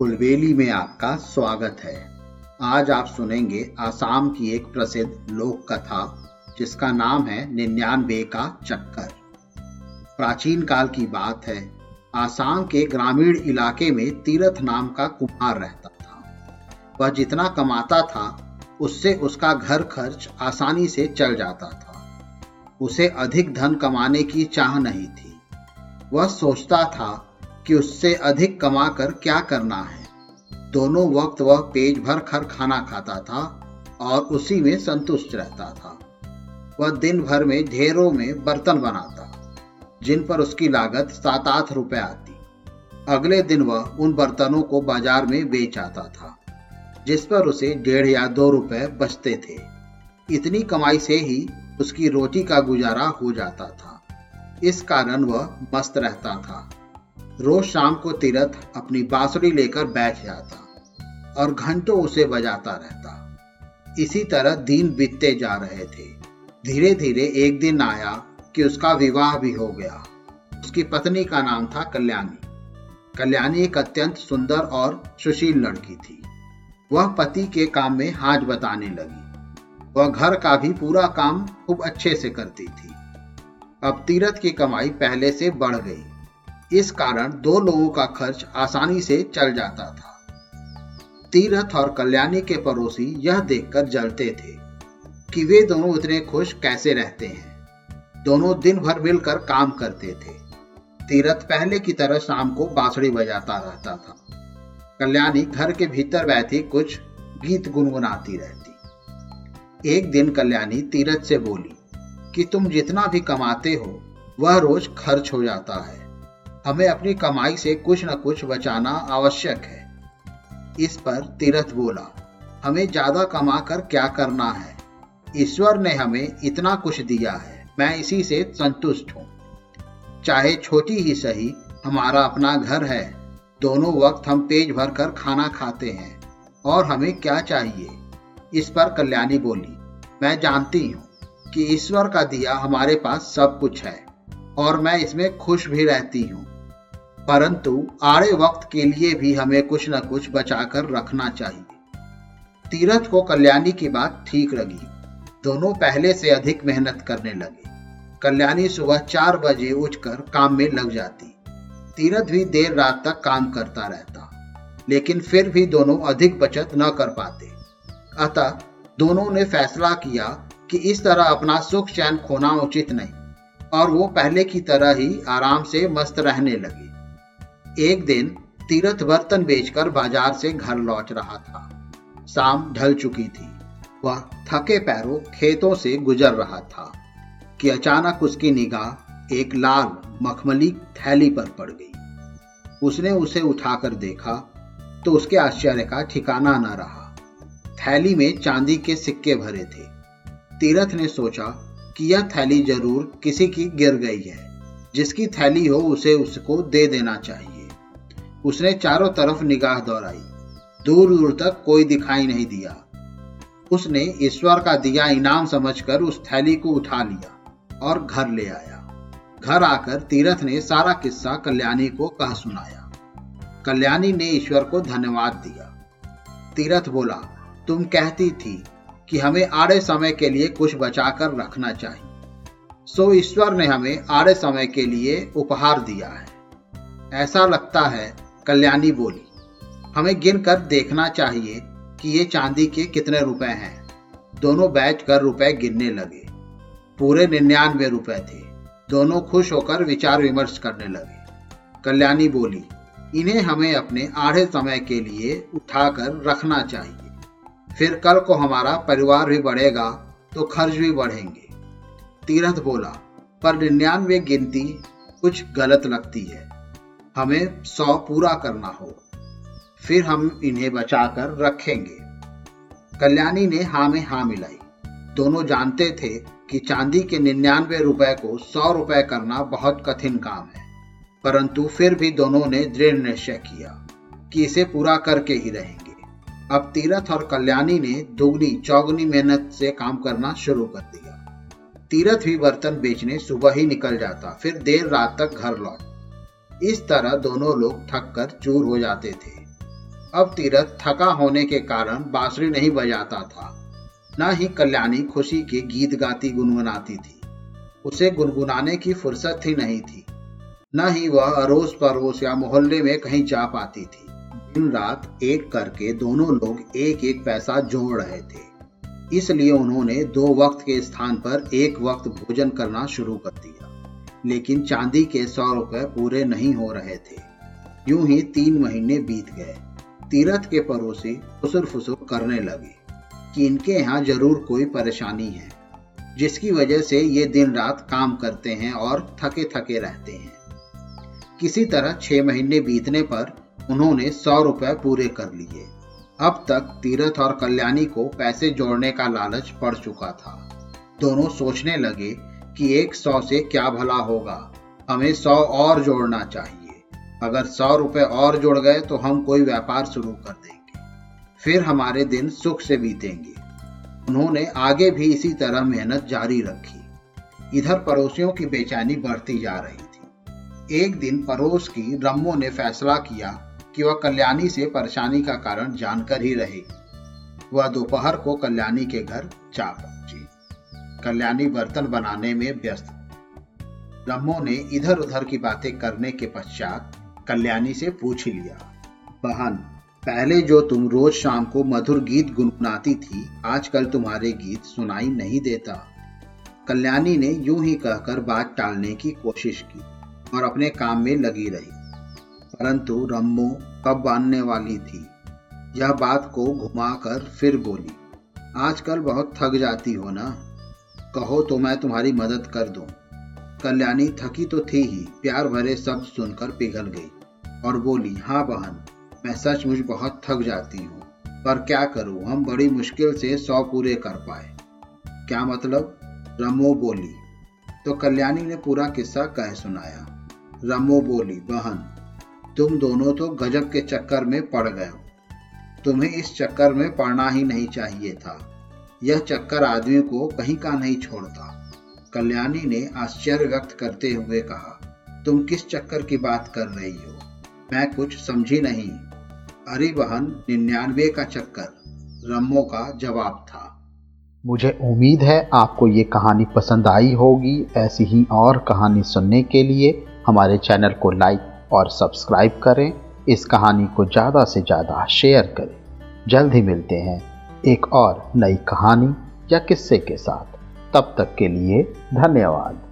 कुलबेली में आपका स्वागत है। आज आप सुनेंगे आसाम की एक प्रसिद्ध लोक कथा जिसका नाम है निन्यानवे का चक्कर। प्राचीन काल की बात है, आसाम के ग्रामीण इलाके में तीरथ नाम का कुम्हार रहता था। वह जितना कमाता था, उससे उसका घर खर्च आसानी से चल जाता था। उसे अधिक धन कमाने की चाह नहीं थी। वह सोचता था कि उससे अधिक कमाकर क्या करना है। दोनों वक्त वह पेट भर खर खाना खाता था और उसी में संतुष्ट रहता था। वह दिन भर में ढेरों में बर्तन बनाता, जिन पर उसकी लागत सात आठ रुपए आती। अगले दिन वह उन बर्तनों को बाज़ार में बेच आता था, जिस पर उसे डेढ़ या दो रुपए बचते थे। इतनी कमाई से ही उसकी रोटी का गुजारा हो जाता था। इस कारण वह मस्त रहता था। रोज शाम को तीरथ अपनी बांसुरी लेकर बैठ जाता और घंटों उसे बजाता रहता। इसी तरह दिन बीतते जा रहे थे। धीरे धीरे एक दिन आया कि उसका विवाह भी हो गया। उसकी पत्नी का नाम था कल्याणी। कल्याणी एक अत्यंत सुंदर और सुशील लड़की थी। वह पति के काम में हाथ बताने लगी। वह घर का भी पूरा काम खूब अच्छे से करती थी। अब तीरथ की कमाई पहले से बढ़ गई। इस कारण दो लोगों का खर्च आसानी से चल जाता था। तीरथ और कल्याणी के पड़ोसी यह देखकर जलते थे कि वे दोनों इतने खुश कैसे रहते हैं। दोनों दिन भर मिलकर काम करते थे। तीरथ पहले की तरह शाम को बांसुरी बजाता रहता था। कल्याणी घर के भीतर बैठी कुछ गीत गुनगुनाती रहती। एक दिन कल्याणी तीरथ से बोली कि तुम जितना भी कमाते हो, वह रोज खर्च हो जाता है। हमें अपनी कमाई से कुछ न कुछ बचाना आवश्यक है। इस पर तीरथ बोला, हमें ज़्यादा कमा कर क्या करना है? ईश्वर ने हमें इतना कुछ दिया है, मैं इसी से संतुष्ट हूँ। चाहे छोटी ही सही, हमारा अपना घर है। दोनों वक्त हम पेज भर कर खाना खाते हैं, और हमें क्या चाहिए? इस पर कल्याणी बोली, मैं जानती हूँ कि ईश्वर का दिया हमारे पास सब कुछ है, और मैं इसमें खुश भी रहती हूँ। परंतु आड़े वक्त के लिए भी हमें कुछ न कुछ बचाकर रखना चाहिए। तीरथ को कल्याणी की बात ठीक लगी। दोनों पहले से अधिक मेहनत करने लगे। कल्याणी सुबह चार बजे उठकर काम में लग जाती। तीरथ भी देर रात तक काम करता रहता, लेकिन फिर भी दोनों अधिक बचत न कर पाते। अतः दोनों ने फैसला किया कि इस तरह अपना सुख चैन खोना उचित नहीं, और वो पहले की तरह ही आराम से मस्त रहने लगे। एक दिन तीरथ बर्तन बेचकर बाज़ार से घर लौट रहा था। शाम ढल चुकी थी। वह थके पैरों खेतों से गुजर रहा था कि अचानक उसकी निगाह एक लाल मखमली थैली पर पड़ गई। उसने उसे उठाकर देखा तो उसके आश्चर्य का ठिकाना न रहा। थैली में चांदी के सिक्के भरे थे। तीरथ ने सोचा कि यह थैली ज़रूर किसी की गिर गई है। जिसकी थैली हो उसे उसको दे देना चाहिए। उसने चारों तरफ़ निगाह दौड़ाई दूर दूर तक कोई दिखाई नहीं दिया। उसने ईश्वर का दिया इनाम समझकर उस थैली को उठा लिया और घर ले आया। घर आकर तीरथ ने सारा किस्सा कल्याणी को कह सुनाया। कल्याणी ने ईश्वर को धन्यवाद दिया। तीरथ बोला, तुम कहती थी कि हमें आड़े समय के लिए कुछ बचाकर रखना चाहिए। सो ईश्वर ने हमें आड़े समय के लिए उपहार दिया है। ऐसा लगता है कल्याणी बोली, हमें गिन कर देखना चाहिए कि ये चांदी के कितने रुपए हैं। दोनों बैठ कर रुपए गिनने लगे। पूरे निन्यानवे रुपए थे। दोनों खुश होकर विचार विमर्श करने लगे। कल्याणी बोली, इन्हें हमें अपने आधे समय के लिए उठाकर रखना चाहिए। फिर कल को हमारा परिवार भी बढ़ेगा तो खर्च भी बढ़ेंगे। तीरथ बोला, पर निन्यानवे गिनती कुछ गलत लगती है। हमें सौ पूरा करना हो, फिर हम इन्हें बचाकर रखेंगे। कल्याणी ने हाँ में हाँ मिलाई। दोनों जानते थे कि चांदी के निन्यानवे रुपए को सौ रुपए करना बहुत कठिन काम है, परंतु फिर भी दोनों ने दृढ़ निश्चय किया कि इसे पूरा करके ही रहेंगे। अब तीरथ और कल्याणी ने दुगनी चौगनी मेहनत से काम करना शुरू कर दिया। तीरथ भी बर्तन बेचने सुबह ही निकल जाता, फिर देर रात तक घर लौट इस तरह दोनों लोग थक कर चूर हो जाते थे। अब तीरथ थका होने के कारण बांसुरी नहीं बजाता था। न ही कल्याणी खुशी के गीत गाती गुनगुनाती थी। उसे गुनगुनाने की फुर्सत ही नहीं थी। न ही वह अड़ोस पड़ोस या मोहल्ले में कहीं जा पाती थी। दिन रात एक करके दोनों लोग एक एक पैसा जोड़ रहे थे। इसलिए उन्होंने दो वक्त के स्थान पर एक वक्त भोजन करना शुरू कर दिया। लेकिन चांदी के सौ रुपए पूरे नहीं हो रहे थे। यूँ ही तीन महीने बीत गए। तीरथ के पड़ोसी फुसुर फुसुर करने लगे कि इनके यहाँ ज़रूर कोई परेशानी है, जिसकी वजह से ये दिन रात काम करते हैं और थके थके रहते हैं। किसी तरह छह महीने बीतने पर उन्होंने सौ रुपए पूरे कर लिए। अब तक तीरथ और कल्याणी को पैसे जोड़ने का लालच पड़ चुका था। दोनों सोचने लगे कि एक सौ से क्या भला होगा? हमें सौ और जोड़ना चाहिए। अगर सौ रुपए और जोड़ गए तो हम कोई व्यापार शुरू कर देंगे। फिर हमारे दिन सुख से बीतेंगे। उन्होंने आगे भी इसी तरह मेहनत जारी रखी। इधर पड़ोसियों की बेचैनी बढ़ती जा रही थी। एक दिन पड़ोस की रम्मो ने फैसला किया कि वह कल्याणी से परेशानी का कारण जानकर ही रहेगी। वह दोपहर को कल्याणी के घर जा पहुँची। कल्याणी बर्तन बनाने में व्यस्त। रम्मो ने इधर उधर की बातें करने के पश्चात कल्याणी से पूछ लिया, बहन, पहले जो तुम रोज शाम को मधुर गीत गुनगुनाती थी, आजकल तुम्हारे गीत सुनाई नहीं देता। कल्याणी ने यूँ ही कहकर बात टालने की कोशिश की और अपने काम में लगी रही। परंतु रम्मो कब बांधने वाली थी? यह बात को घुमाकर फिर बोली, आजकल बहुत थक जाती हो ना? कहो तो मैं तुम्हारी मदद कर दूँ। कल्याणी थकी तो थी ही, प्यार भरे शब्द सुनकर पिघल गई। और बोली हाँ बहन, मैं सचमुच बहुत थक जाती हूँ, पर क्या करूँ, हम बड़ी मुश्किल से सौ पूरे कर पाए। क्या मतलब? रमो बोली। तो कल्याणी ने पूरा किस्सा कह सुनाया। रमो बोली, बहन, तुम दोनों तो गजब के चक्कर में पड़ गए हो। तुम्हें इस चक्कर में पड़ना ही नहीं चाहिए था। यह चक्कर आदमी को कहीं का नहीं छोड़ता। कल्याणी ने आश्चर्य व्यक्त करते हुए कहा, तुम किस चक्कर की बात कर रही हो? मैं कुछ समझी नहीं। अरे बहन, निन्यानवे का चक्कर। रम्मो का जवाब था। मुझे उम्मीद है आपको ये कहानी पसंद आई होगी। ऐसी ही और कहानी सुनने के लिए हमारे चैनल को लाइक और सब्सक्राइब करें। इस कहानी को ज़्यादा से ज़्यादा शेयर करें। जल्द ही मिलते हैं। एक और नई कहानी या किस्से के साथ। तब तक के लिए धन्यवाद।